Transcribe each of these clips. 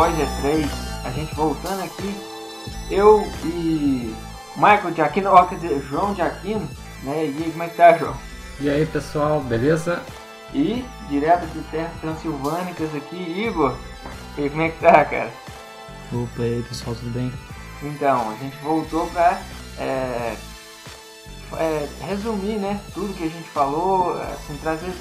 pós E3, a gente voltando aqui, eu e Michael de Aquino, ó, quer dizer, João de Aquino, né? E aí, como é que tá, João? E aí pessoal, beleza? E direto de terras transilvânicas aqui, Igor, e aí, como é que tá, cara? Opa, e aí pessoal, tudo bem? Então, a gente voltou pra é, é, resumir, né, tudo que a gente falou, assim, trazer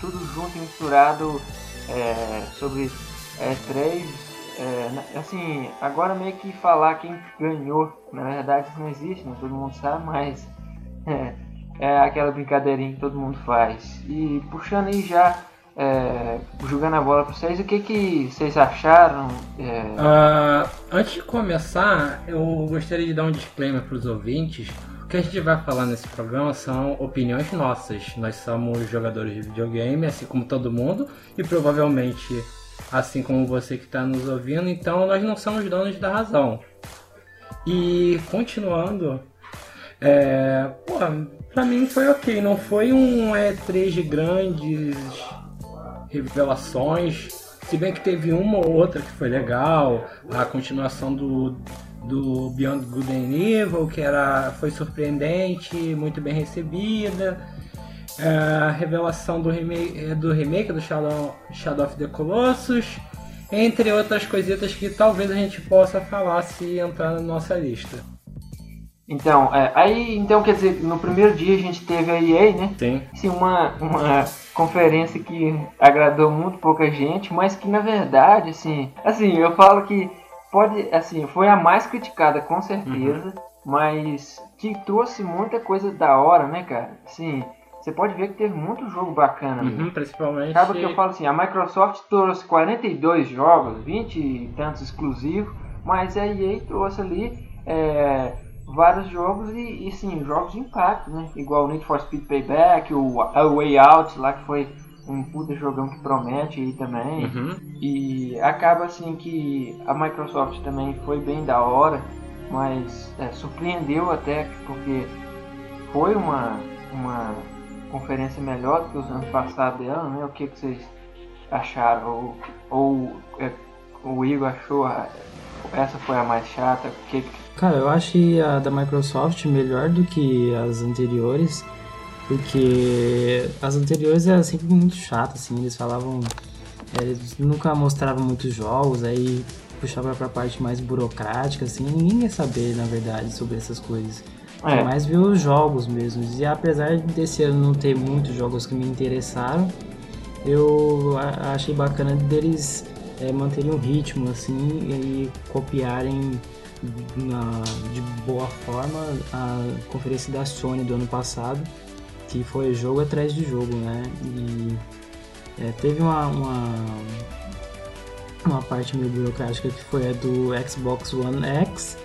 tudo junto e misturado é, sobre E3. É, assim, agora meio que falar quem ganhou, na verdade isso não existe, né? todo mundo sabe, mas é, é aquela brincadeirinha que todo mundo faz. E puxando aí já, é, jogando a bola para vocês, o que, que vocês acharam? Uh, antes de começar, eu gostaria de dar um disclaimer para os ouvintes. O que a gente vai falar nesse programa são opiniões nossas. Nós somos jogadores de videogame, assim como todo mundo, e provavelmente assim como você que está nos ouvindo, então nós não somos donos da razão. E continuando, é, pra mim foi ok, não foi um E3 de grandes revelações, se bem que teve uma ou outra que foi legal, a continuação do do Beyond Good and Evil, que era, foi surpreendente, muito bem recebida. É, a revelação do remake do, remake do Shadow, Shadow of the Colossus, entre outras coisitas que talvez a gente possa falar se entrar na nossa lista. Então, é, aí, então quer dizer, no primeiro dia a gente teve a EA, né? Sim. Sim, uma, uma conferência que agradou muito pouca gente, mas que na verdade, assim, assim, eu falo que pode, assim, foi a mais criticada com certeza, uhum. mas que trouxe muita coisa da hora, né, cara? Assim, você pode ver que teve muito jogo bacana. Uhum, principalmente. Sabe que eu falo assim, a Microsoft trouxe 42 jogos, 20 e tantos exclusivos, mas a EA trouxe ali é, vários jogos e, e, sim, jogos de impacto, né? Igual o Need for Speed Payback, o A Way Out lá que foi um puta jogão que promete aí também. Uhum. E acaba assim que a Microsoft também foi bem da hora, mas é, surpreendeu até porque foi uma, uma conferência melhor que os anos passados dela, né? O que, que vocês acharam? Ou, ou é, o Igor achou a, essa foi a mais chata? O que, Cara, eu achei a da Microsoft melhor do que as anteriores porque as anteriores eram sempre muito chatas, assim, eles falavam. Eles nunca mostravam muitos jogos, aí puxava pra parte mais burocrática, assim, ninguém ia saber, na verdade, sobre essas coisas. É. mais ver os jogos mesmo. E apesar desse ano não ter muitos jogos que me interessaram, eu achei bacana deles é, manterem um ritmo assim e copiarem na, de boa forma a conferência da Sony do ano passado que foi jogo atrás de jogo, né? E é, teve uma, uma, uma parte meio burocrática que foi a do Xbox One X,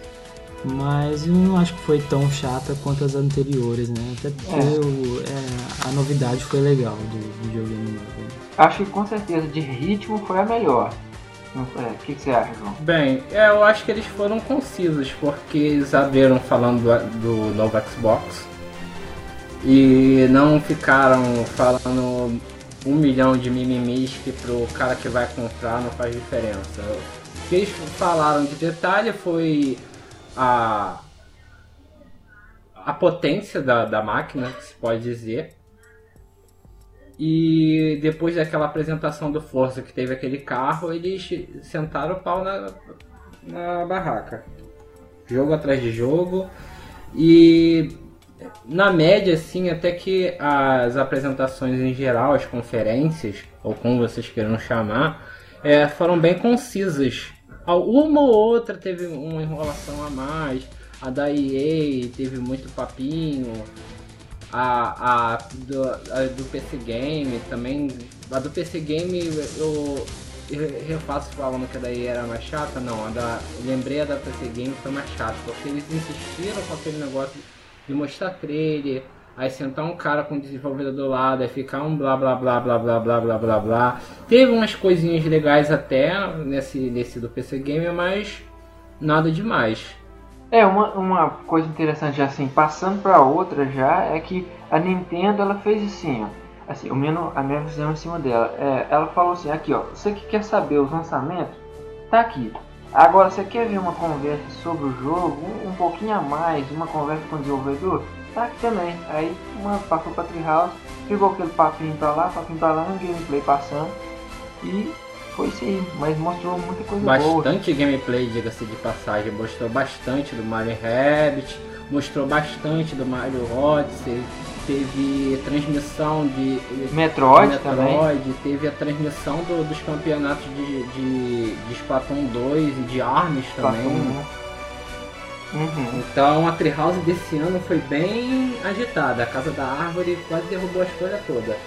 mas eu não acho que foi tão chata quanto as anteriores, né? Até porque é. o, é, a novidade foi legal do videogame novo. Acho que com certeza de ritmo foi a melhor. O que, que, você acha, João? Bem, é, eu acho que eles foram concisos, porque eles abriram falando do, do novo Xbox, e não ficaram falando um milhão de mimimis que pro cara que vai comprar não faz diferença. O que eles falaram de detalhe foi a, a potência da, da máquina, se pode dizer. E depois daquela apresentação do Forza que teve aquele carro, eles sentaram o pau na, na barraca. Jogo atrás de jogo. E na média, assim, até que as apresentações em geral, as conferências, ou como vocês queiram chamar, é, foram bem concisas. Uma ou outra teve uma enrolação a mais. A da EA teve muito papinho. A, a, do, a do PC Game também. A do PC Game eu, eu refaço falando que a da EA era mais chata. Não, a da, lembrei a da PC Game foi mais chata. Porque eles insistiram com aquele negócio de mostrar trailer, aí sentar um cara com o desenvolvedor do lado, aí ficar um blá blá blá blá blá blá blá blá blá. Teve umas coisinhas legais até nesse, nesse do PC Gamer, mas nada demais. É, uma, uma coisa interessante assim, passando para outra já, é que a Nintendo ela fez assim, ó. assim, o meu, a minha visão em cima dela. É, ela falou assim, aqui ó, você que quer saber os lançamentos, tá aqui. Agora você quer ver uma conversa sobre o jogo, um, um pouquinho a mais, uma conversa com o desenvolvedor? Tá também. Aí uma passou pra Treehouse, ficou aquele papinho pra lá, papinho pra lá, um gameplay passando. E foi isso aí, mas mostrou muita coisa boa. Bastante gameplay, diga-se de passagem. Mostrou bastante do Mario Rabbit, mostrou bastante do Mario Odyssey, teve transmissão de Metroid, Metroid também. teve a transmissão do- dos campeonatos de, de, de Splatoon 2 e de Arms também. Passou, Uhum. Então a Treehouse desse ano foi bem agitada. A Casa da Árvore quase derrubou as folhas todas.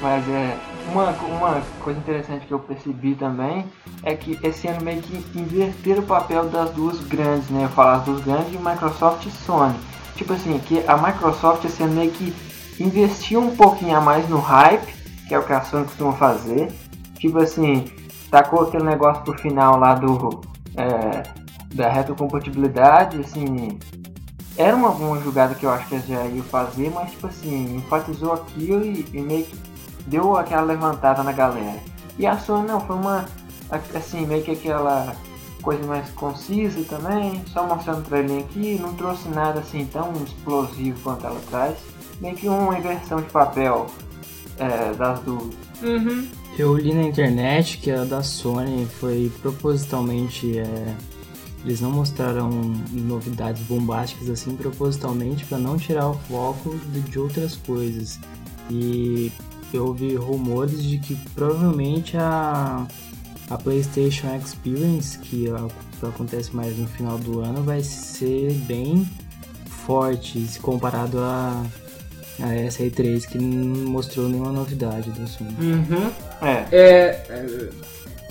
Mas é uma, uma coisa interessante que eu percebi também é que esse ano meio que inverteram o papel das duas grandes, né? Eu falo as duas grandes de Microsoft e Sony. Tipo assim, que a Microsoft esse ano meio que investiu um pouquinho a mais no hype, que é o que a Sony costuma fazer. Tipo assim, tacou aquele negócio pro final lá do é, da retrocompatibilidade, assim, era uma, uma jogada que eu acho que eles já iam fazer, mas tipo assim, enfatizou aquilo e, e meio que deu aquela levantada na galera. E a Sony não, foi uma assim, meio que aquela coisa mais concisa também, só mostrando o trailer aqui, não trouxe nada assim tão explosivo quanto ela traz. Meio que uma inversão de papel é, das duas. Eu li na internet que a da Sony foi propositalmente. é, eles não mostraram novidades bombásticas assim propositalmente para não tirar o foco de, de outras coisas. E eu ouvi rumores de que provavelmente a, a PlayStation Experience, que, a- que acontece mais no final do ano, vai ser bem forte se comparado a, a essa E3 que não mostrou nenhuma novidade do Sony. Uhum. É, É, é,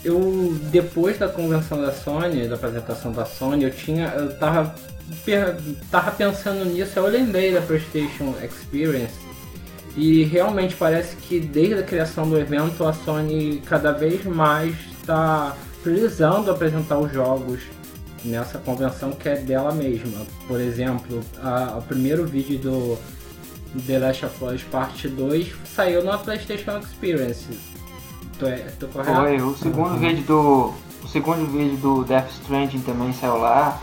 eu depois da convenção da Sony, da apresentação da Sony, eu tinha, eu tava, tava pensando nisso, eu lembrei da PlayStation Experience e realmente parece que desde a criação do evento a Sony cada vez mais está priorizando apresentar os jogos nessa convenção que é dela mesma. Por exemplo, a- o primeiro vídeo do The Last of Us Part 2 saiu na PlayStation Experience. Tô, é- tô correto? foi. O segundo vídeo do. O segundo vídeo do Death Stranding também saiu lá.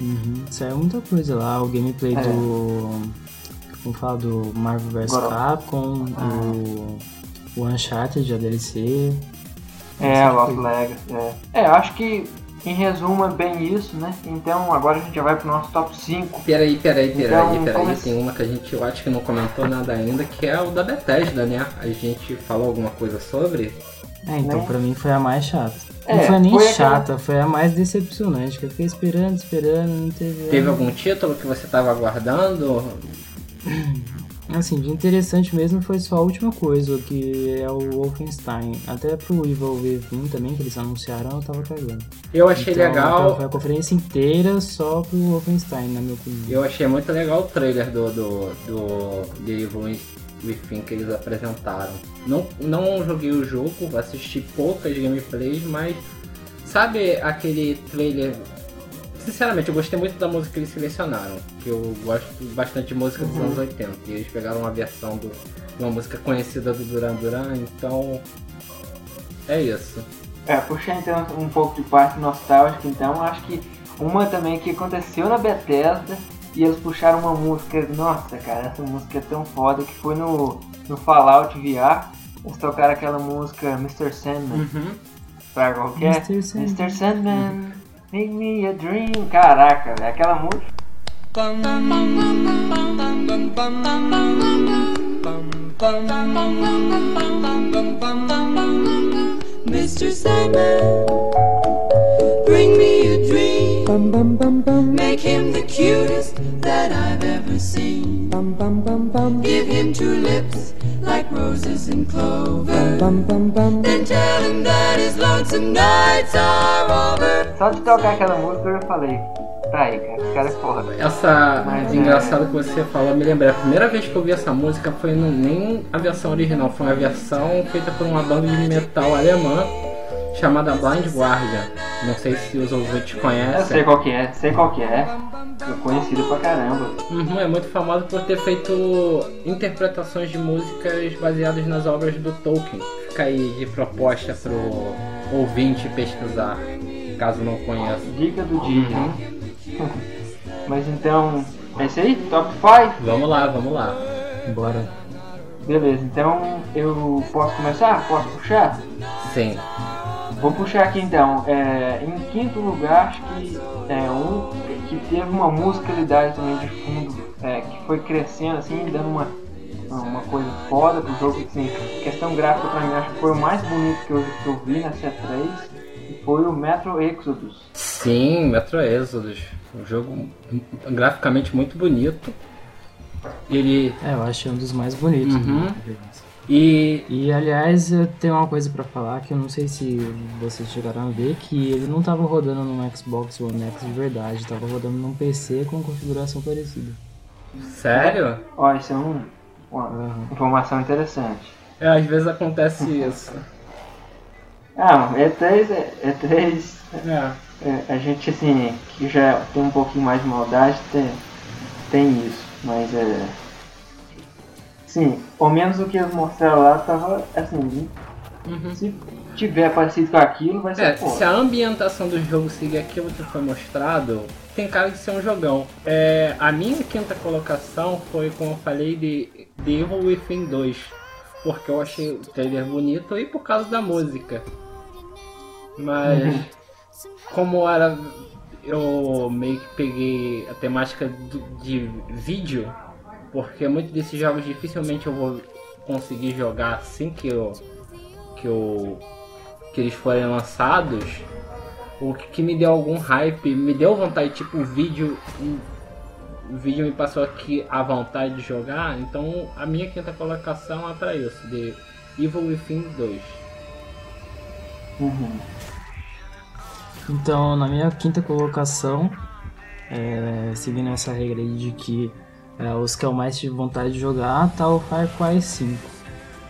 Uhum. Saiu muita coisa lá, o gameplay É. do. Como fala, do Marvel vs Capcom, o, o Uncharted, a DLC. É, Lost. Legacy. É. é, eu acho que em resumo é bem isso, né? Então agora a gente já vai pro nosso top 5. Peraí, peraí, peraí, Então, peraí. comece- Tem uma que a gente eu acho que não comentou nada ainda, que é o da Bethesda, né? A gente falou alguma coisa sobre? É, então Né? pra mim foi a mais chata. É, não foi nem foi aquela- chata, foi a mais decepcionante, que eu fiquei esperando, esperando, não teve. Teve algum título que você tava aguardando? Assim, de interessante mesmo foi só a última coisa, que é o Wolfenstein. Até pro Evil Within também, que eles anunciaram, eu tava cagando. Eu achei Então, legal. Foi a conferência inteira só pro Wolfenstein, na minha opinião. Eu achei muito legal o trailer do, do, do The Evil Within que eles apresentaram. Não, não joguei o jogo, assisti poucas gameplays, mas sabe aquele trailer. Sinceramente, eu gostei muito da música que eles selecionaram, que eu gosto bastante de música dos anos 80. E eles pegaram uma versão de uma música conhecida do Duran Duran, então. É isso. É, puxar então um pouco de parte nostálgica, então acho que uma também que aconteceu na Bethesda e eles puxaram uma música, nossa cara, essa música é tão foda que foi no, no Fallout VR, eles tocaram aquela música Mr. Sandman, Uhum. pra qualquer Mr. Sandman. Mr. Sandman, make me a dream, caraca, velho, aquela música Mr. Sandman, bring me a dream. Make him the cutest that I've ever seen. Give him two lips like roses and clover. Then tell him that his lonesome nights are over. Só de tocar aquela música eu falei, tá aí, cara, esse cara é foda. Essa Mas, engraçado que você falou, me lembrei. A primeira vez que eu vi essa música foi no, nem a versão original, foi uma versão feita por uma banda de metal alemã chamada Blind Guardian. Não sei se os ouvintes Eu sei conhecem. qual que é, sei qual que é. É conhecido pra caramba. Uhum, é muito famoso por ter feito interpretações de músicas baseadas nas obras do Tolkien. Fica aí de proposta pro ouvinte pesquisar, caso não conheça. Dica do dia. Uhum. Mas então, é isso aí? Top 5? Vamos lá, vamos lá. Bora. Beleza, então eu posso começar? Posso puxar? Sim. Vou puxar aqui então. É, em quinto lugar, acho que é um que teve uma musicalidade também de fundo é, que foi crescendo assim, dando uma, uma coisa foda pro jogo. Assim, questão gráfica pra mim, acho que foi o mais bonito que eu, que eu vi na C3 e foi o Metro Exodus. Sim, Metro Exodus. Um jogo graficamente muito bonito. Ele. É, eu achei um dos mais bonitos. Uhum. né? E. E aliás, eu tenho uma coisa pra falar que eu não sei se vocês chegaram a ver, que ele não tava rodando no Xbox One X de verdade, tava rodando num PC com configuração parecida. Sério? Ó, isso é um, uma Aham. informação interessante. É, às vezes acontece isso. Ah, E3 é, E3 É. é, a gente assim, que já tem um pouquinho mais de maldade, tem, tem isso. Mas é. Sim, ao menos o que eles mostraram lá tava assim. Uhum. Se tiver parecido com aquilo, vai ser É, se a ambientação do jogo seguir aquilo que foi mostrado, tem cara de ser um jogão. É, a minha quinta colocação foi, como eu falei, de The Evil Within 2. Porque eu achei o trailer bonito e por causa da música. Mas, como era. Eu meio que peguei a temática do- de vídeo, porque muitos desses jogos dificilmente eu vou conseguir jogar assim que eu. que eu que eles forem lançados, o que, me deu algum hype, me deu vontade, tipo, o vídeo. O vídeo me passou aqui a vontade de jogar, então a minha quinta colocação é pra isso, de Evil Within 2. Uhum. Então, na minha quinta colocação, é, seguindo essa regra de que é, os que eu mais tive vontade de jogar, tá o Far Cry 5.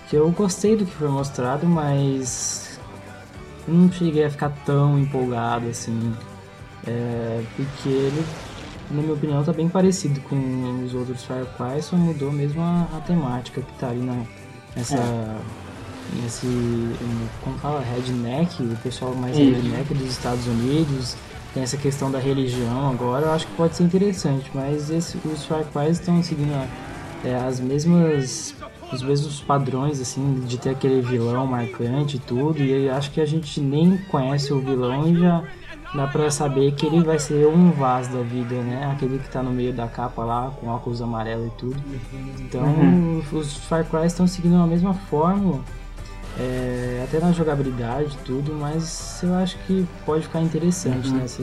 Que eu gostei do que foi mostrado, mas não cheguei a ficar tão empolgado assim. É, porque ele, na minha opinião, tá bem parecido com os outros Far Cry, só mudou mesmo a, a temática que tá ali na, nessa. Nesse. Como fala? Redneck, o pessoal mais Isso. redneck dos Estados Unidos. Tem essa questão da religião agora, eu acho que pode ser interessante, mas esse, os Far Cry estão seguindo é, as mesmas. Os mesmos padrões, assim, de ter aquele vilão marcante e tudo, e acho que a gente nem conhece o vilão e já dá pra saber que ele vai ser um Vaz da vida, né? Aquele que tá no meio da capa lá, com óculos amarelo e tudo. Então, os Far Cry estão seguindo a mesma fórmula, é, até na jogabilidade e tudo, mas eu acho que pode ficar interessante nessa,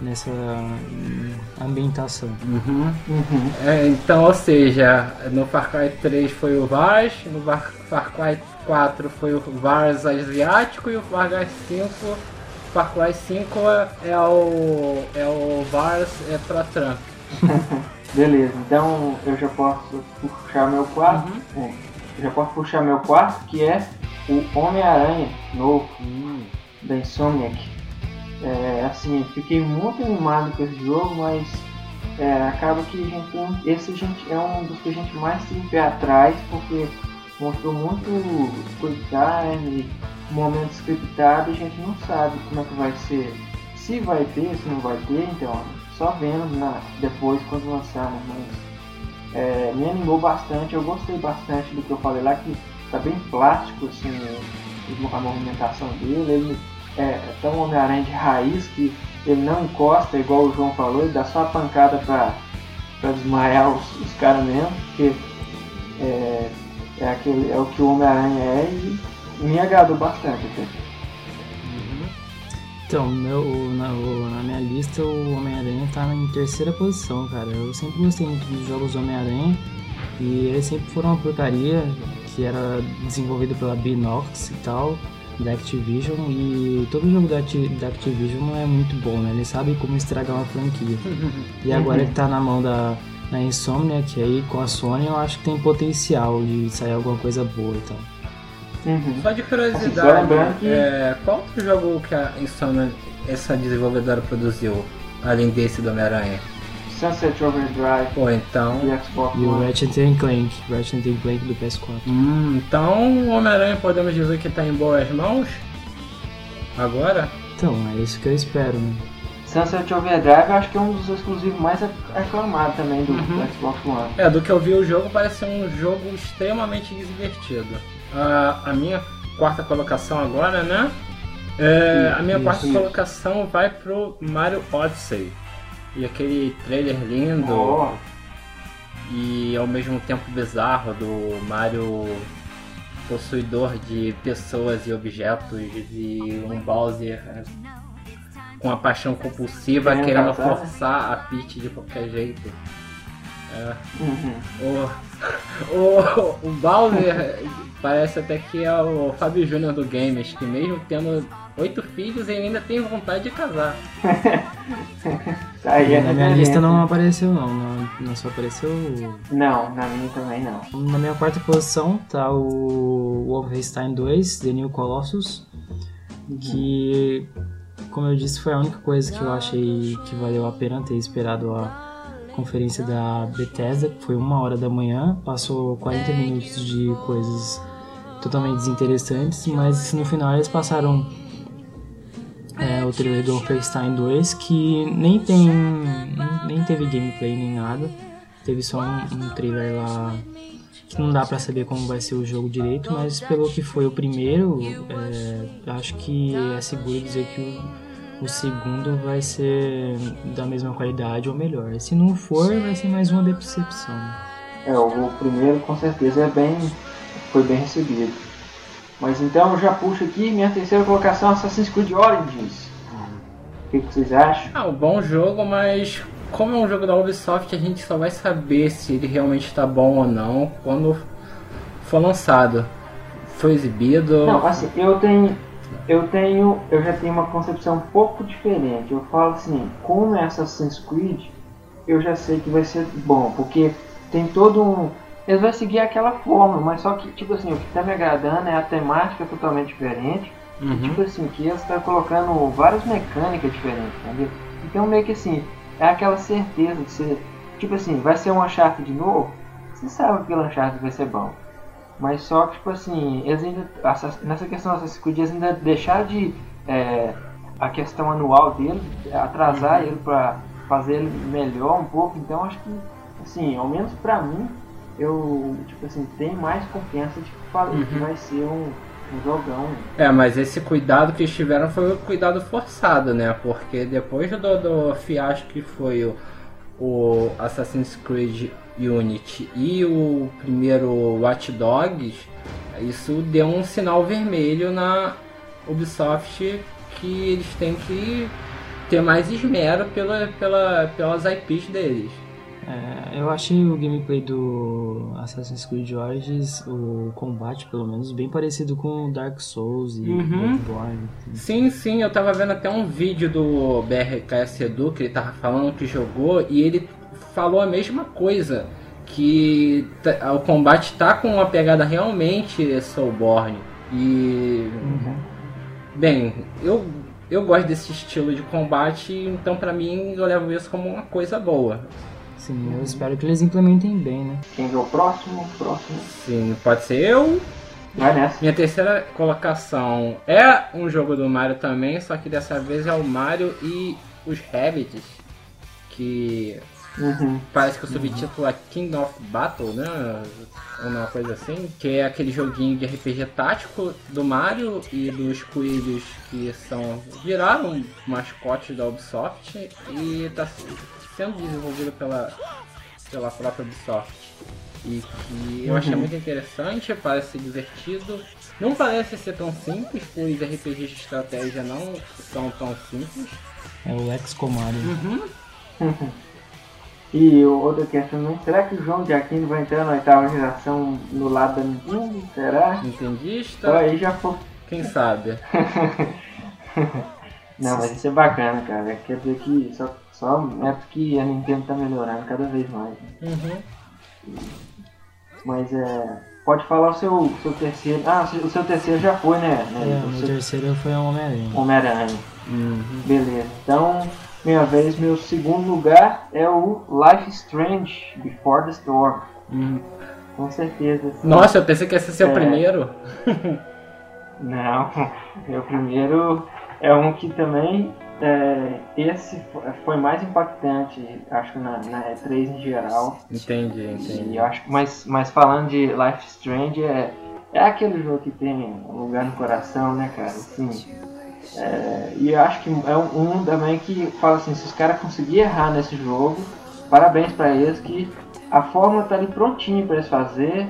nessa hum, ambientação. Uhum. Uhum. É, então, ou seja, no Far Cry 3 foi o Vars, no Far Cry 4 foi o Vars asiático e o Far Cry 5, Far Cry 5 é, é o é o Vars é pra Trump. Beleza, então eu já posso puxar meu quarto. Uhum. É, eu já posso puxar meu quarto, que é o Homem-Aranha novo da Insomniac. É, assim, fiquei muito animado com esse jogo, mas é, acaba que gente esse gente, é um dos que a gente mais tem pé atrás, porque mostrou muito quick time, momento scriptado e a gente não sabe como é que vai ser. Se vai ter, se não vai ter, então só vendo na, depois quando lançar, né? Mas é, me animou bastante, eu gostei bastante do que eu falei lá, que tá bem plástico assim, a movimentação dele, ele é tão Homem-Aranha de raiz que ele não encosta, igual o João falou, ele dá só a pancada pra, desmaiar os, os caras mesmo, porque é, é, aquele, é o que o Homem-Aranha é e me agradou bastante até. Então, meu, na, na minha lista, o Homem-Aranha tá em terceira posição, cara. Eu sempre gostei muito dos jogos do Homem-Aranha e eles sempre foram uma porcaria que era desenvolvido pela Binox e tal, da Activision. E todo jogo da, da Activision não é muito bom, né? Eles sabem como estragar uma franquia. E agora ele tá na mão da, da Insomnia, que aí com a Sony eu acho que tem potencial de sair alguma coisa boa e tal. Uhum. Só de curiosidade, que- é, qual outro jogo que a Insomnia, essa desenvolvedora produziu, além desse do Homem-Aranha? Sunset Overdrive Pô, então... e Xbox E o. Ratchet and Clank, Ratchet and Clank do PS4. Hum, então o Homem-Aranha podemos dizer que tá em boas mãos? Agora? Então, é isso que eu espero, né? Sunset Overdrive eu acho que é um dos exclusivos mais ac- aclamados também do, Uhum. do Xbox One. É, do que eu vi o jogo parece ser um jogo extremamente divertido. Ah, a minha quarta colocação agora, né? É, a minha Isso, quarta isso. colocação vai pro Mario Odyssey. E aquele trailer lindo Ó, e ao mesmo tempo bizarro do Mario possuidor de pessoas e objetos e um Bowser é, com a paixão compulsiva Querendo querendo casar? forçar a Peach de qualquer jeito. É, uhum. o, o, o Bowser parece até que é o Fábio Júnior do Games, que mesmo tendo oito filhos, ele ainda tem vontade de casar. Tá aí a na minha referência. lista não apareceu não, não, não só apareceu. Não, na minha também não. Na minha quarta posição tá o Wolfenstein 2, The New Colossus, que, como eu disse, foi a única coisa que eu achei que valeu a pena ter esperado a conferência da Bethesda, que foi uma hora da manhã, passou 40 minutos de coisas totalmente desinteressantes, mas no final eles passaram é, o trailer do Wolfenstein 2, que nem tem, nem teve gameplay nem nada, teve só um, um trailer lá que não dá pra saber como vai ser o jogo direito, mas pelo que foi o primeiro, é, acho que é seguro dizer que o, o segundo vai ser da mesma qualidade ou melhor. Se não for, vai ser mais uma decepção. É, o, primeiro com certeza é bem. foi bem recebido. Mas então eu já puxo aqui minha terceira colocação Assassin's Creed Origins. O que, que vocês acham? Ah, um bom jogo, mas como é um jogo da Ubisoft, a gente só vai saber se ele realmente está bom ou não quando for lançado. Foi exibido. Não, assim, eu tenho. Eu tenho. Eu já tenho uma concepção um pouco diferente. Eu falo assim, como é Assassin's Creed, eu já sei que vai ser bom, porque tem todo um. Eles vão seguir aquela forma, mas só que, tipo assim, o que tá me agradando é a temática totalmente diferente. Uhum. Tipo assim, que eles estão colocando várias mecânicas diferentes, entendeu? Então meio que assim, é aquela certeza de ser. Tipo assim, vai ser um Uncharted de novo? Você sabe que o Uncharted vai ser bom. Mas só que, tipo assim, eles ainda. Nessa questão do Assassin's Creed, eles ainda deixaram de. é, a questão anual dele, atrasar ele pra fazer ele melhor um pouco. Então acho que, assim, ao menos pra mim, eu, tipo assim, tenho mais confiança de que, que Uhum. vai ser um, um jogão. É, mas esse cuidado que eles tiveram foi um cuidado forçado, né? Porque depois do, do fiasco que foi o, o Assassin's Creed Unity e o primeiro Watch Dogs, isso deu um sinal vermelho na Ubisoft que eles têm que ter mais esmero pela, pela, pelas IPs deles. É, eu achei o gameplay do Assassin's Creed Origins, o combate pelo menos, bem parecido com o Dark Souls e Uhum. Bloodborne. Sim, sim, eu tava vendo até um vídeo do BRKS Edu que ele tava falando que jogou e ele falou a mesma coisa. Que tá- o combate tá com uma pegada realmente Soulborne. E. Bem, eu, eu gosto desse estilo de combate, então pra mim eu levo isso como uma coisa boa. Sim, eu espero que eles implementem bem, né? Quem é o próximo? Próximo. Sim, pode ser eu. Vai nessa. Minha terceira colocação é um jogo do Mario também, só que dessa vez é o Mario e os Rabbits, que Uhum. parece que o subtítulo é King of Battle, né? Ou uma coisa assim, que é aquele joguinho de RPG tático do Mario e dos coelhos que são viraram mascotes da Ubisoft e está sendo desenvolvido pela, pela própria Ubisoft. E que eu achei muito interessante, parece divertido. Não parece ser tão simples, pois RPGs de estratégia não são tão simples. É o Lex Mario. Uhum. E outra questão, né? será que o João de Aquino vai entrar na oitava geração no lado da Nintendo? Será? Nintendista, Então aí já foi. quem sabe? Não, mas isso é bacana, cara. Quer dizer que só, só é porque a Nintendo tá melhorando cada vez mais. né? Uhum. Mas é. Pode falar o seu, seu terceiro. Ah, o seu terceiro já foi, né? né? É, o o seu terceiro foi o Homem-Aranha. Homem-Aranha. Uhum. Beleza. Então, minha vez, meu segundo lugar é o Life Strange Before the Storm. Uhum. Com certeza. sim. Nossa, eu pensei que esse ia ser É. o primeiro. Não, meu primeiro é um que também. é, esse fo- foi mais impactante, acho que na, na E3 em geral. Entendi, E entendi. eu acho mas, mas falando de Life Strange, é, é aquele jogo que tem um lugar no coração, né, cara? Assim, é, e eu acho que é um, um também que fala assim: se os caras conseguirem errar nesse jogo, parabéns pra eles, que a fórmula tá ali prontinha pra eles fazer.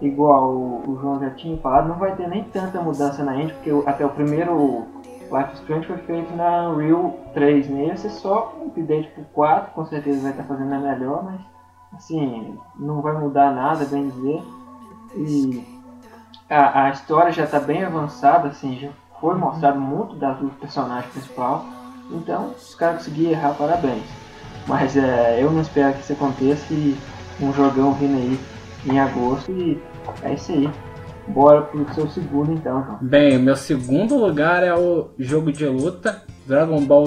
Igual o, o João já tinha falado, não vai ter nem tanta mudança na engine, porque até o primeiro Life Strange foi feito na Unreal 3, né? Esse é só um update pro 4, com certeza vai estar fazendo a melhor, mas assim, não vai mudar nada, bem dizer. E a, a história já está bem avançada, assim, já foi mostrado muito da, do personagem principal. Então, se os caras conseguirem errar, parabéns. Mas é, eu não espero que isso aconteça e um jogão vindo aí em agosto e é isso aí. Bora pro seu segundo então, João. Bem, meu segundo lugar é o jogo de luta Dragon Ball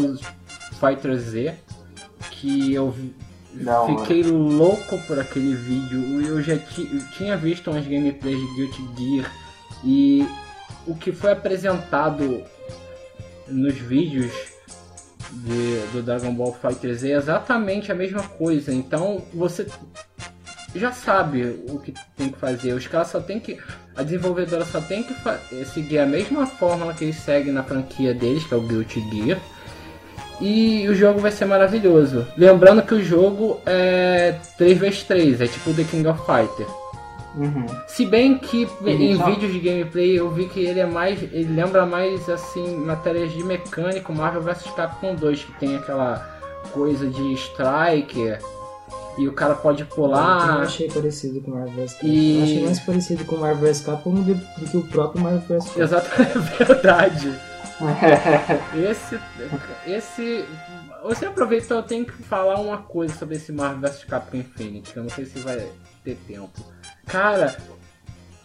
Fighter Z, que eu hora. fiquei louco por aquele vídeo. Eu já tinha visto umas gameplays de Guilty Gear e o que foi apresentado nos vídeos de- do Dragon Ball Fighter Z é exatamente a mesma coisa. Então você já sabe o que tem que fazer. Os caras só tem que. A desenvolvedora só tem que seguir a mesma fórmula que eles seguem na franquia deles, que é o Guilty Gear. E o jogo vai ser maravilhoso. Lembrando que o jogo é 3x3, é tipo The King of Fighter. Uhum. Se bem que Ele em só- vídeos de gameplay eu vi que ele é mais. ele lembra mais assim, matérias de mecânico, Marvel vs Capcom 2, que tem aquela coisa de strike e o cara pode Eu pular. achei parecido com Marvel vs Capcom. E- Eu achei mais parecido com Marvel vs Capcom do do que o próprio Marvel vs Capcom. Exatamente, é verdade. Esse. Esse. Você aproveitou, eu tenho que falar uma coisa sobre esse Marvel vs Capcom Infinity, que eu não sei se vai ter tempo. Cara.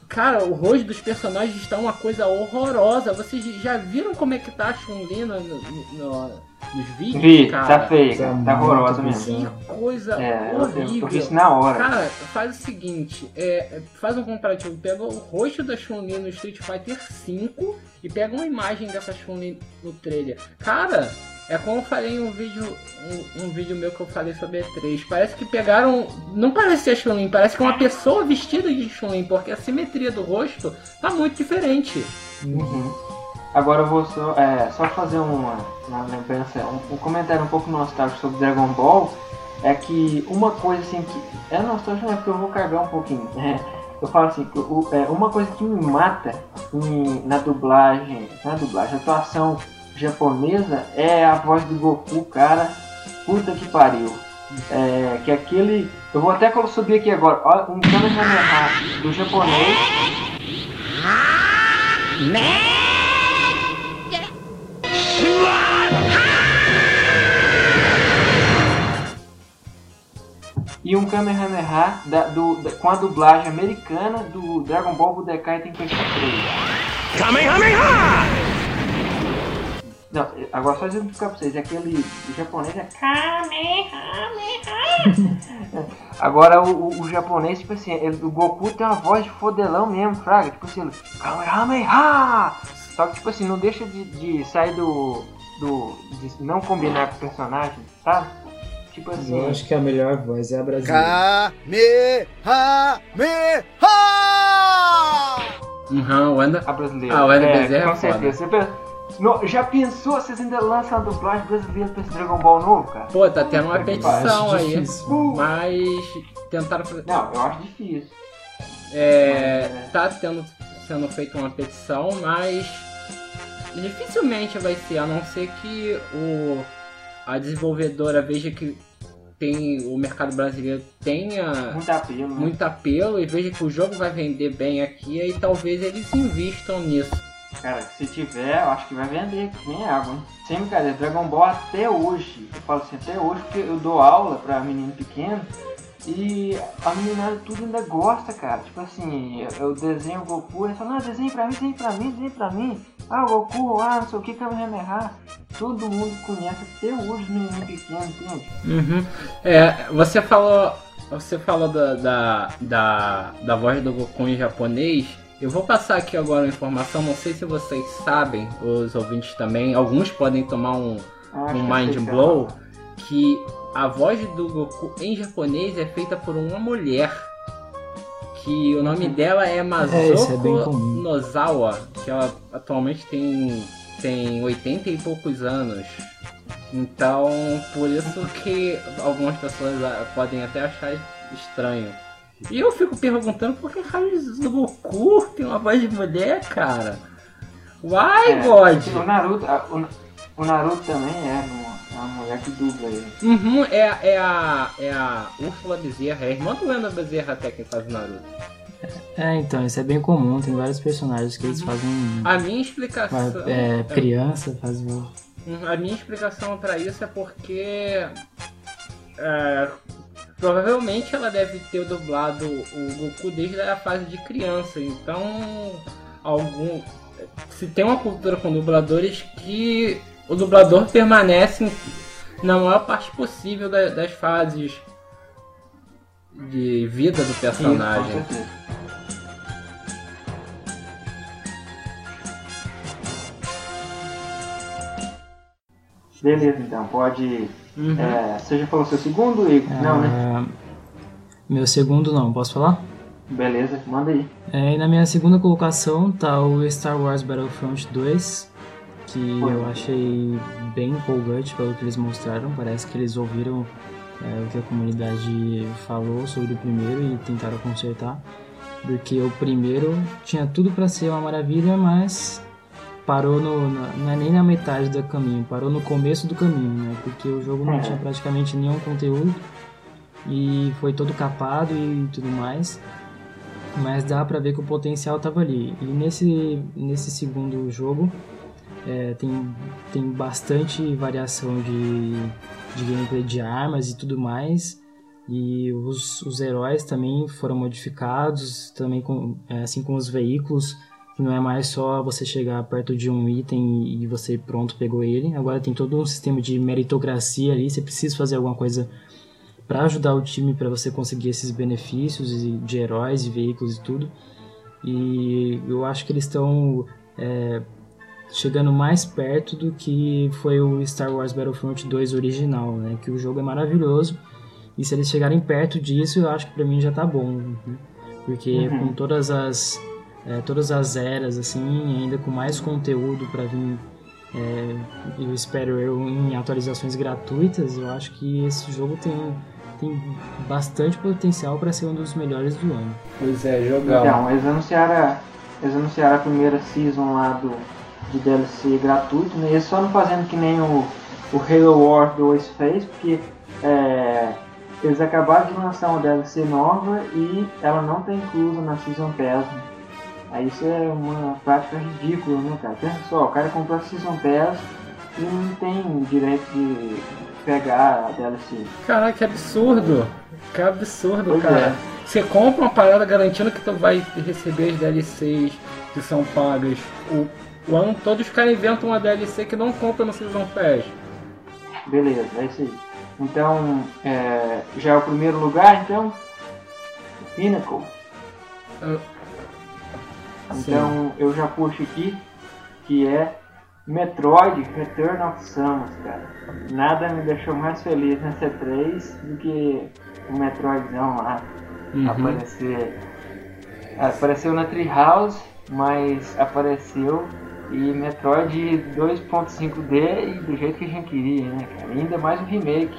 Cara, o rosto dos personagens está uma coisa horrorosa. Vocês já viram como é que tá a Chun-Li no, no- no- nos vídeos? Vi, cara? tá feio, cara. Tá horrorosa mesmo. Que coisa É, eu, horrível. eu isso na hora. Cara, faz o seguinte, é, é, faz um comparativo, pega o rosto da Chun-Li no Street Fighter V e pega uma imagem dessa Chun-Li no trailer. Cara, é como eu falei em um vídeo, um, um vídeo meu que eu falei sobre E3. Parece que pegaram, não parece ser Chun-Li, parece que é uma pessoa vestida de Chun-Li, porque a simetria do rosto tá muito diferente. Uhum. Agora eu vou só, é, só fazer uma, uma lembrança, um, um comentário um pouco nostálgico sobre Dragon Ball. É que uma coisa assim que. É nostálgico, é porque eu vou carregar um pouquinho. né? Eu falo assim, o- é, uma coisa que me mata em- na dublagem, na dublagem, atuação japonesa é a voz do Goku, cara. Puta que pariu. É, que aquele. Eu vou até subir aqui agora. Olha, um Kamehameha do japonês. E um Kamehameha da- do- da- com a dublagem americana do Dragon Ball Budokai Tenkaichi 3. Não, agora só exemplificar pra vocês, aquele japonês é Kamehameha. agora o, o- o japonês, tipo assim, ele- o Goku tem uma voz de fodelão mesmo, fraga, tipo assim, Kamehameha! Só que tipo assim, não deixa de, de sair do. do. de não combinar com o personagem, sabe? Tipo assim. Eu acho que a melhor voz é a brasileira. Kamehameha! Uhum, o Anda- A brasileira. Ah, o Hélio é, Bezerra com é foda. certeza. Você pensa- No- já pensou vocês ainda lançam a dublagem brasileira pra esse Dragon Ball novo, cara? Pô, tá tendo uma que petição aí. difícil. Mas tentaram fazer. Não, eu acho difícil. É, Mas, é. tá tendo, sendo feita uma petição, mas dificilmente vai ser, a não ser que o, a desenvolvedora veja que tem, o mercado brasileiro tenha Muito apelo, né? muito apelo e veja que o jogo vai vender bem aqui, aí talvez eles invistam nisso. Cara, se tiver, eu acho que vai vender, que nem água, hein? Sem brincadeira, Dragon Ball até hoje, eu falo assim, até hoje, porque eu dou aula pra menino pequeno, E a menina tudo ainda gosta, cara. Tipo assim, eu desenho o Goku, eles falam, não, desenhe pra mim, desenhe pra mim, desenhe pra mim. Ah, o Goku, ah, não sei o que, Kamehameha. Todo mundo conhece até hoje os meninos pequenos, entende? Uhum. É, você falou. Você falou da, da, da, da voz do Goku em japonês. Eu vou passar aqui agora uma informação, não sei se vocês sabem, os ouvintes também, alguns podem tomar um, Acho um é mind blow, que a voz do Goku em japonês é feita por uma mulher. Que o nome dela é É, isso é comum. Nozawa, que ela atualmente tem, tem 80 e poucos anos. Então, por isso que algumas pessoas ah, podem até achar estranho. E eu fico perguntando por que raios do Goku tem uma voz de mulher, cara? Why, É, God? O Naruto, a- o, o Naruto também é uma, é uma mulher que dubla ele. Uhum, é, é a. É a Úrsula Bezerra, é a irmã do Lenda Bezerra até quem faz o Naruto. É, então, isso é bem comum, tem vários personagens que eles fazem. A minha explicação. É, criança, fazem. Uhum, A minha explicação pra isso é porque. é, provavelmente ela deve ter dublado o Goku desde a fase de criança. Então. Algum. Se tem uma cultura com dubladores que o dublador permanece na maior parte possível da- das fases de vida do personagem. certeza. Beleza, então, pode. Uhum. É, você já falou seu segundo, Igor? Não, né? Meu segundo não, posso falar? Beleza, manda aí. É, e na minha segunda colocação tá o Star Wars Battlefront 2, que Foi. eu achei bem empolgante pelo que eles mostraram. Parece que eles ouviram é, o que a comunidade falou sobre o primeiro e tentaram consertar. Porque o primeiro tinha tudo para ser uma maravilha, mas parou no, na- não é nem na metade do caminho, parou no começo do caminho, né? Porque o jogo não É. tinha praticamente nenhum conteúdo e foi todo capado e tudo mais mas dá pra ver que o potencial tava ali. E nesse, nesse segundo jogo é, tem, tem bastante variação de, de gameplay de armas e tudo mais. E os, os heróis também foram modificados, também com, é, assim como os veículos, que não é mais só você chegar perto de um item e você pronto pegou ele. Agora tem todo um sistema de meritocracia ali, você precisa fazer alguma coisa para ajudar o time para você conseguir esses benefícios de heróis e veículos e tudo. E eu acho que eles estão é, chegando mais perto do que foi o Star Wars Battlefront 2 original, né? Que o jogo é maravilhoso. E se eles chegarem perto disso, eu acho que para mim já tá bom, né? porque Uhum. com todas as é, todas as eras assim, ainda com mais conteúdo para vir é, eu espero eu em atualizações gratuitas, eu acho que esse jogo tem, tem bastante potencial para ser um dos melhores do ano. Pois é, jogão. Então, eles anunciaram, eles anunciaram a primeira season lá do, de DLC gratuito, né? Eles só não fazendo que nem o, o Halo War 2 fez, porque é, eles acabaram de lançar uma DLC nova e ela não está inclusa na Season Pass. Aí isso é uma prática ridícula, né, cara? Pensa só, o cara comprou a Season Pass e não tem direito de pegar a DLC. Caraca, que absurdo. Que absurdo, Pois cara. é. Você compra uma parada garantindo que tu vai receber as DLCs que são pagas. O, o ano todo os caras inventam uma DLC que não compra no Season Pass. Beleza, é isso aí. Então, é, já é o primeiro lugar, então? Pinnacle. Então, eu já puxo aqui, que é Metroid Return of Samus, cara. Nada me deixou mais feliz nessa 3 do que o Metroidzão lá Uhum. aparecer. Apareceu na Treehouse, mas apareceu e Metroid 2.5D e do jeito que a gente queria, né, cara? E ainda mais o remake.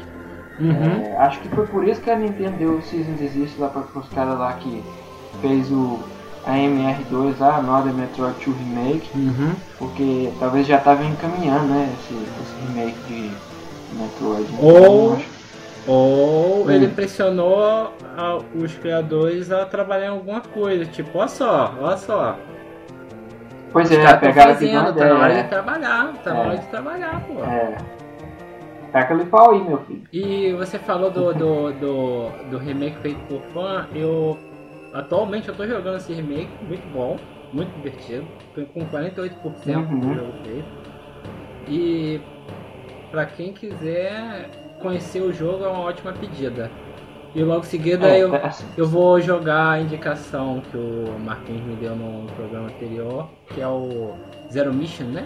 Uhum. É, acho que foi por isso que a Nintendo deu o Season Desist lá para os caras lá que fez o a MR2 lá, Another Metroid 2 Remake, Uhum. porque talvez já tava encaminhando, né, esse, esse remake de Metroid. né? Ou- Ou Hum. ele pressionou a- os criadores a trabalhar em alguma coisa. Tipo, olha só, olha só. Pois Os é, caras tão pegaram fazendo, tá na hora de ideia. trabalhar, tá na É. hora de trabalhar, pô. É. taca ali pau aí, meu filho. E você falou do, do, do, do remake feito por fã, eu atualmente eu tô jogando esse remake, muito bom, muito divertido, com 48% Uhum. do jogo feito. E pra quem quiser conhecer o jogo é uma ótima pedida. E logo em seguida É, eu, assim, eu vou jogar a indicação que o Marquinhos me deu no programa anterior, que é o Zero Mission, né?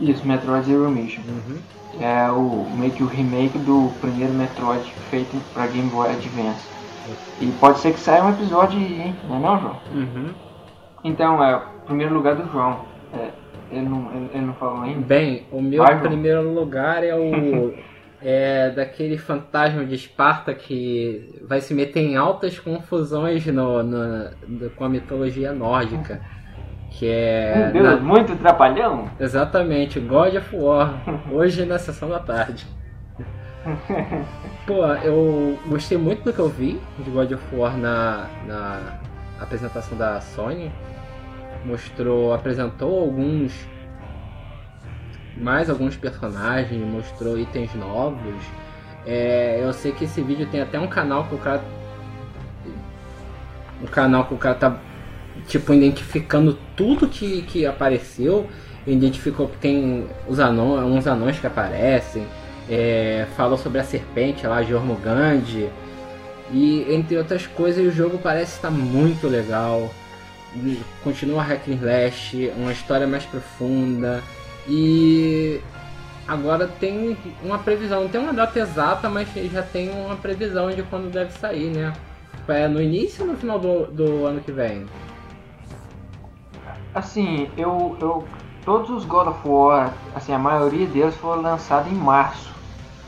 Isso, Metroid Zero Mission. Uhum. É o meio que o remake do primeiro Metroid feito pra Game Boy Advance. E pode ser que saia um episódio hein? Não é não, João? Uhum. Então, é o primeiro lugar do João. É, ele, não, ele, ele não falou ainda? Bem, o meu Vai, João. primeiro lugar é o. é daquele fantasma de Esparta que vai se meter em altas confusões no, no- no- com a mitologia nórdica. Que é. Meu Deus, na- muito trapalhão? exatamente, God of War. Hoje na sessão da tarde. Pô, eu gostei muito do que eu vi de God of War na, na apresentação da Sony. Mostrou, apresentou alguns. Mais alguns personagens, mostrou itens novos. É, eu sei que esse vídeo tem até um canal que o cara. Um canal que o cara tá tipo identificando tudo que, que apareceu. Identificou que tem os anões, uns anões que aparecem. É, falou sobre a serpente lá, Jormungand. E entre outras coisas, o jogo parece estar muito legal. Continua hack and slash, uma história mais profunda. E agora tem uma previsão, não tem uma data exata, mas já tem uma previsão de quando deve sair, né? É no início ou no final do, do ano que vem? Assim, eu, eu. Todos os God of War, assim, a maioria deles foram lançados em março.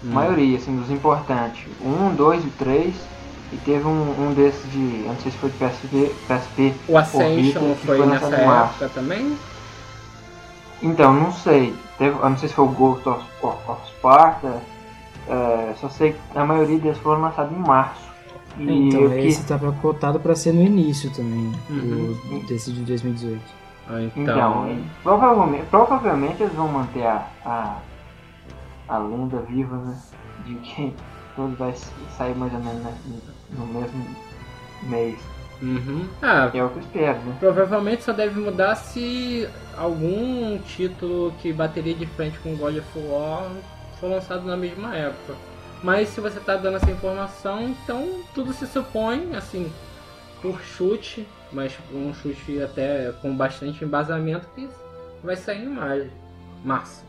A maioria, assim, dos importantes. Um, dois e três. E teve um, um desses de. Eu não sei se foi de PSP. PSP O Ascension Vita, foi foi nessa lançado em março. época também? Então, não sei. Teve, eu não sei se foi o Ghost of, of, of Sparta. é, só sei que a maioria deles foram lançados em março. E Então, eu que- esse tava cotado pra ser no início também, Uhum. do, desse de 2018. Ah, Então, Então, provavelmente, provavelmente eles vão manter a, a, a lenda viva, né? De que tudo vai sair mais ou menos né, no mesmo mês. uhum. Ah, É o que eu espero, né? provavelmente só deve mudar se algum título que bateria de frente com God of War for lançado na mesma época. Mas se você tá dando essa informação, então tudo se supõe, assim, por chute, mas um chute até com bastante embasamento que vai sair em março.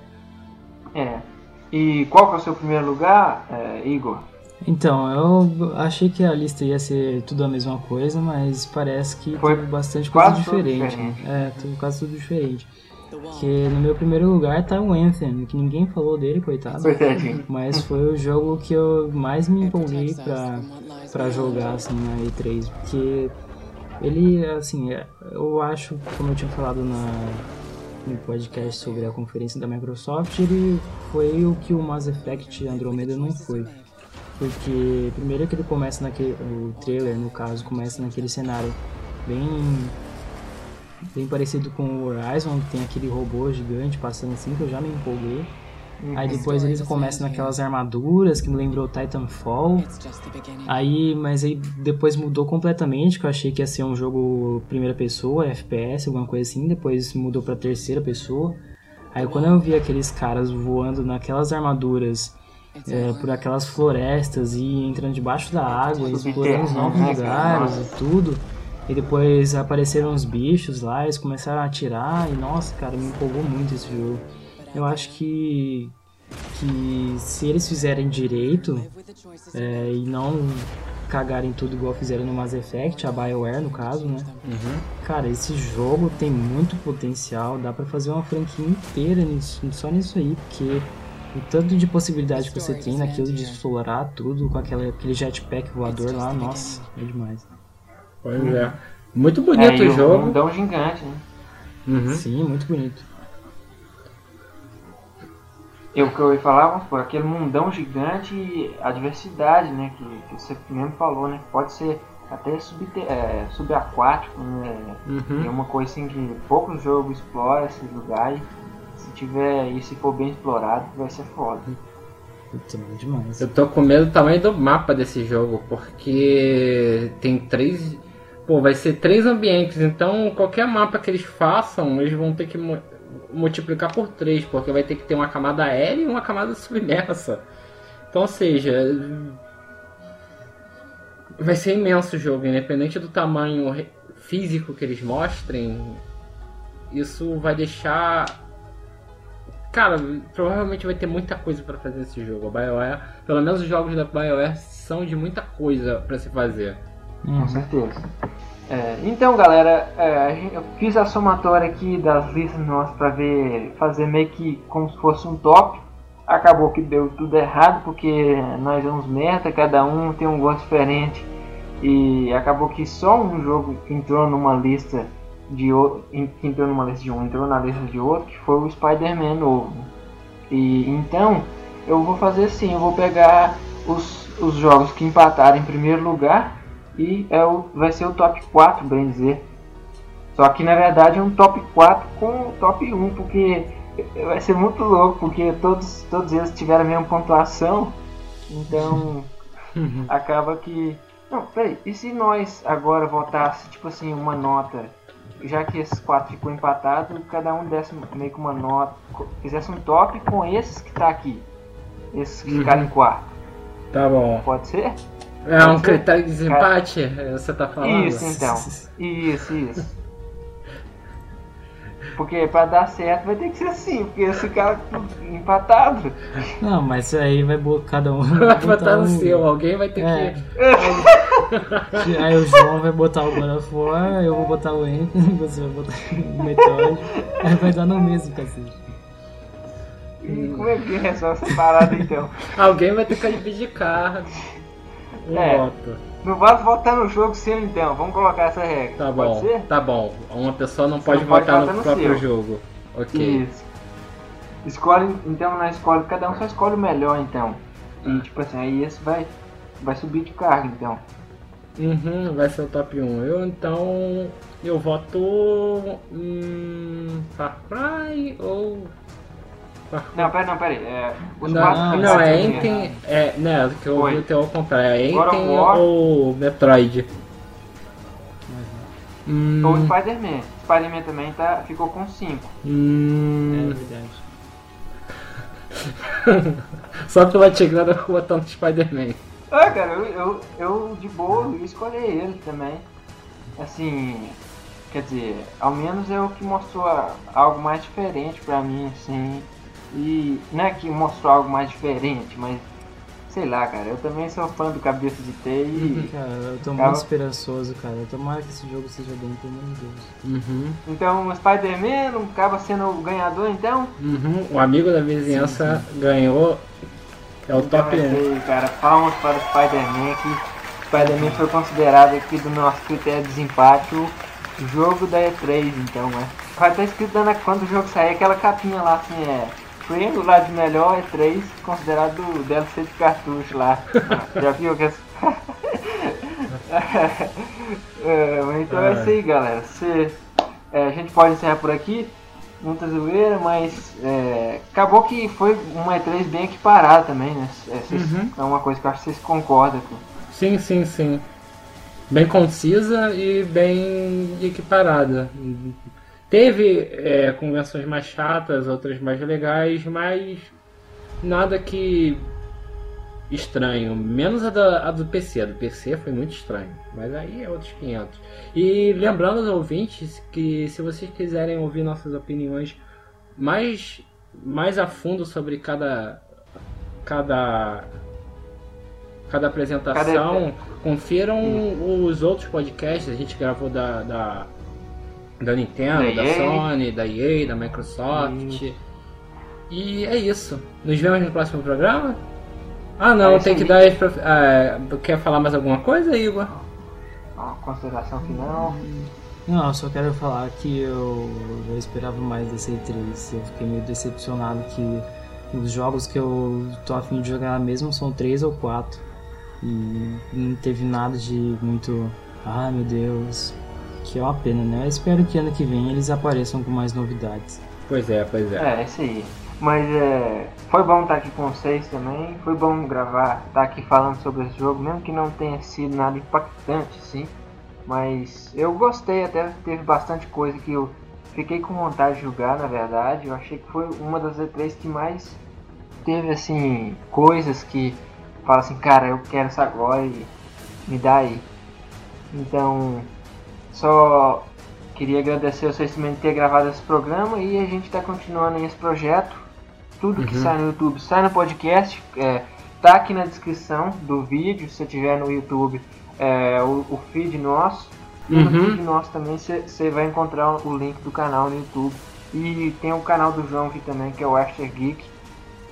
É. E qual que é o seu primeiro lugar, é, Igor? Então, eu achei que a lista ia ser tudo a mesma coisa, mas parece que Foi teve bastante coisa diferente. diferente. né? É, teve quase tudo diferente. Porque no meu primeiro lugar tá o Anthem, que ninguém falou dele, coitado. Coitadinho. Mas foi o jogo que eu mais me empolguei pra, pra jogar assim na E3, porque ele, assim, é- eu acho, como eu tinha falado na, no podcast sobre a conferência da Microsoft, ele foi o que o Mass Effect Andromeda não foi. Porque primeiro que ele começa naquele. O trailer, no caso, começa naquele cenário bem. bem parecido com o Horizon, que tem aquele robô gigante passando assim, que eu já me empolguei. Aí depois eles começam naquelas armaduras que me lembrou Titanfall. Aí, mas aí depois mudou completamente, que eu achei que ia ser um jogo primeira pessoa, FPS, alguma coisa assim, depois mudou pra terceira pessoa. Aí quando eu vi aqueles caras voando naquelas armaduras é, por aquelas florestas e entrando debaixo da água, e explorando os novos né, lugares e tudo. E depois apareceram uns bichos lá, eles começaram a atirar e nossa, cara, me empolgou muito esse jogo. Eu acho que que se eles fizerem direito é, e não cagarem tudo igual fizeram no Mass Effect, a BioWare no caso, né? Cara, esse jogo tem muito potencial, dá pra fazer uma franquia inteira nisso, só nisso aí, porque o tanto de possibilidade que você tem naquilo de explorar tudo com aquela, aquele jetpack voador lá, nossa, é demais. Pois é. Muito bonito é, e o jogo. mundão gigante, né? Uhum. Sim, muito bonito. Eu que eu ia falar, vamos supor, aquele mundão gigante e a diversidade, né? Que, que você mesmo falou, né? Pode ser até subte- é, subaquático, né? É Uhum. uma coisa assim que poucos jogos exploram esse lugar e Se tiver e se for bem explorado, vai ser foda. Puta, bom demais. Eu tô com medo do tamanho do mapa desse jogo, porque tem três. Pô, vai ser três ambientes, então qualquer mapa que eles façam, eles vão ter que multiplicar por três, porque vai ter que ter uma camada aérea e uma camada submersa. Então, ou seja, vai ser imenso o jogo, independente do tamanho físico que eles mostrem, isso vai deixar Cara, provavelmente vai ter muita coisa pra fazer nesse jogo. A BioWare, pelo menos os jogos da BioWare são de muita coisa pra se fazer. Com certeza. É, então, galera, é, eu fiz a somatória aqui das listas nossas pra ver, fazer meio que como se fosse um top. Acabou que deu tudo errado porque nós somos merda, cada um tem um gosto diferente e acabou que só um jogo entrou numa lista de outro, que entrou numa lista de um, entrou na lista de outro, que foi o Spider-Man novo. E então eu vou fazer assim, eu vou pegar os, os jogos que empataram em primeiro lugar e é o, vai ser o top 4, bem dizer. Só que na verdade é um top 4 com o top 1, porque vai ser muito louco, porque todos, todos eles tiveram a mesma pontuação. Então acaba que. Não, peraí, e se nós agora votasse tipo assim uma nota, já que esses quatro ficou empatado, cada um desse meio que uma nota, fizesse um top com esses que tá aqui. Esses que ficaram em quarto. Tá bom. Pode ser? É um critério de desempate? É, Você tá falando? Isso então. Isso, isso. Porque pra dar certo vai ter que ser assim, porque esse cara empatado. Não, mas isso aí vai bo- cada um. Vai botar um- seu, alguém vai ter É. que. Aí o João vai botar o God of War, eu vou botar o Anthem, você vai botar o Metroid. Aí vai dar no mesmo, cacete. E como é que resolve essa parada então? Alguém vai ter que abdicar um É. voto. Não vai votar no jogo seu então, vamos colocar essa regra. Tá Pode bom, ser? tá bom. Uma pessoa não pode não pode votar votar no no próprio seu. jogo. Ok. Isso. Escolhe, então na escolhe, cada um só escolhe o melhor então. E tipo assim, aí esse vai, vai subir de carga então. Uhum, vai ser o top 1. Eu então. Eu voto. Hum, Far Cry ou. Não, pera, não, pera aí. É, os Não, quatro não, que não, é Enten. É, né, que eu ouvi o teu ao contrário. É Enten War. ou Metroid? Hum, Ou Spider-Man. Spider-Man também tá, ficou com 5. É hum, verdade. só pela chegada eu vou botar no Spider-Man. Ah, cara, eu, eu, eu de boa eu escolhi ele também. Assim, quer dizer, ao menos é o que mostrou algo mais diferente pra mim, assim. E não é que mostrou algo mais diferente, mas sei lá, cara, eu também sou fã do Cabeça de T e. Cara, eu tô Cara. muito esperançoso, cara. Tomara que esse jogo seja bem, pelo amor de Deus. Uhum, Então o Spider-Man não acaba sendo o ganhador então? uhum. O amigo da vizinhança ganhou. É o Então top é 1. isso aí, cara. Palmas para o Spider-Man que Spider-Man foi considerado aqui do nosso critério de desempate o jogo da E3, então, né? Vai estar escrito na, quando o jogo sair aquela capinha lá assim, é. Prêmio lá de melhor E3, considerado o DLC de cartucho lá. Já viu que é, mas então é isso aí, galera. Você, é, a gente pode encerrar por aqui. Muita zoeira, mas é, acabou que foi uma E3 bem equiparada também, né? É, vocês- Uhum. é uma coisa que eu acho que vocês concordam com. Sim, sim, sim. Bem concisa e bem equiparada. Teve é, convenções mais chatas, outras mais legais, mas nada que estranho. Menos a, da, a do PC. A do PC foi muito estranho. Mas aí é outros 500. E lembrando aos ouvintes que se vocês quiserem ouvir nossas opiniões mais, mais a fundo sobre cada, cada, cada apresentação, confiram os outros podcasts. A gente gravou da, da, da Nintendo, Da da. Sony, da EA, da Microsoft. E é isso. Nos vemos no próximo programa? Ah não, É tem que dar. prof- ah, quer falar mais alguma coisa, Igor? Uma consideração final. Não, eu só quero falar que eu, eu esperava mais desse E3. Eu fiquei meio decepcionado que os jogos que eu tô afim de jogar mesmo são três ou quatro. E não teve nada de muito. Ah meu Deus. Que é uma pena, né? Eu espero que ano que vem eles apareçam com mais novidades. Pois é, pois é. É, isso aí. Mas é, foi bom estar aqui com vocês também. Foi bom gravar, estar aqui falando sobre esse jogo, mesmo que não tenha sido nada impactante, sim. Mas eu gostei, até teve bastante coisa que eu fiquei com vontade de jogar, na verdade. Eu achei que foi uma das E3 que mais teve assim coisas que fala assim, cara, eu quero isso agora e me dá aí. Então, só queria agradecer vocês também de ter gravado esse programa e a gente está continuando esse projeto. Tudo que Uhum. sai no YouTube sai no podcast, é, tá aqui na descrição do vídeo, se você tiver no YouTube, é, o, o feed nosso. E no Uhum. feed nosso também você vai encontrar o link do canal no YouTube. E tem o canal do João aqui também, que é o After Geek.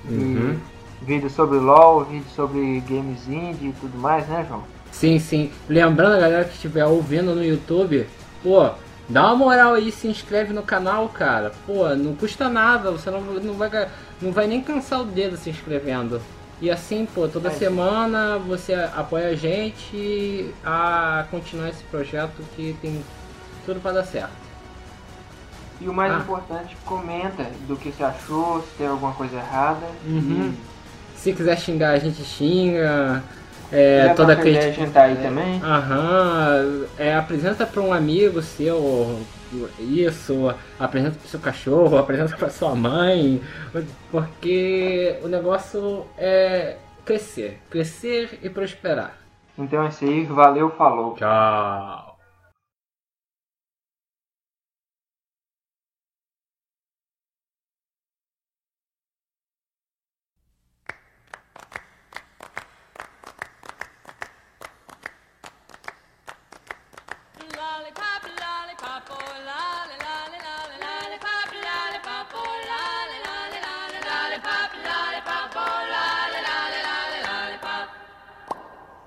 Uhum. E vídeo sobre LOL, vídeo sobre games indie e tudo mais, né, João? Sim, sim. Lembrando, a galera que estiver ouvindo no YouTube, pô, dá uma moral aí, se inscreve no canal, cara. Pô, não custa nada, você não, não, vai, não vai nem cansar o dedo se inscrevendo. E assim, pô, toda É, semana você apoia a gente a continuar esse projeto que tem tudo pra dar certo. E o mais Ah. importante, comenta do que você achou, se tem alguma coisa errada. Uhum. E Se quiser xingar, a gente xinga. É, já toda crítica. a gente tá aí também. Aham, é, apresenta para um amigo seu isso, apresenta pro seu cachorro, apresenta pra sua mãe, porque o negócio é crescer, crescer e prosperar. Então é isso aí, valeu, falou. Tchau.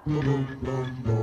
boom, boom, boom.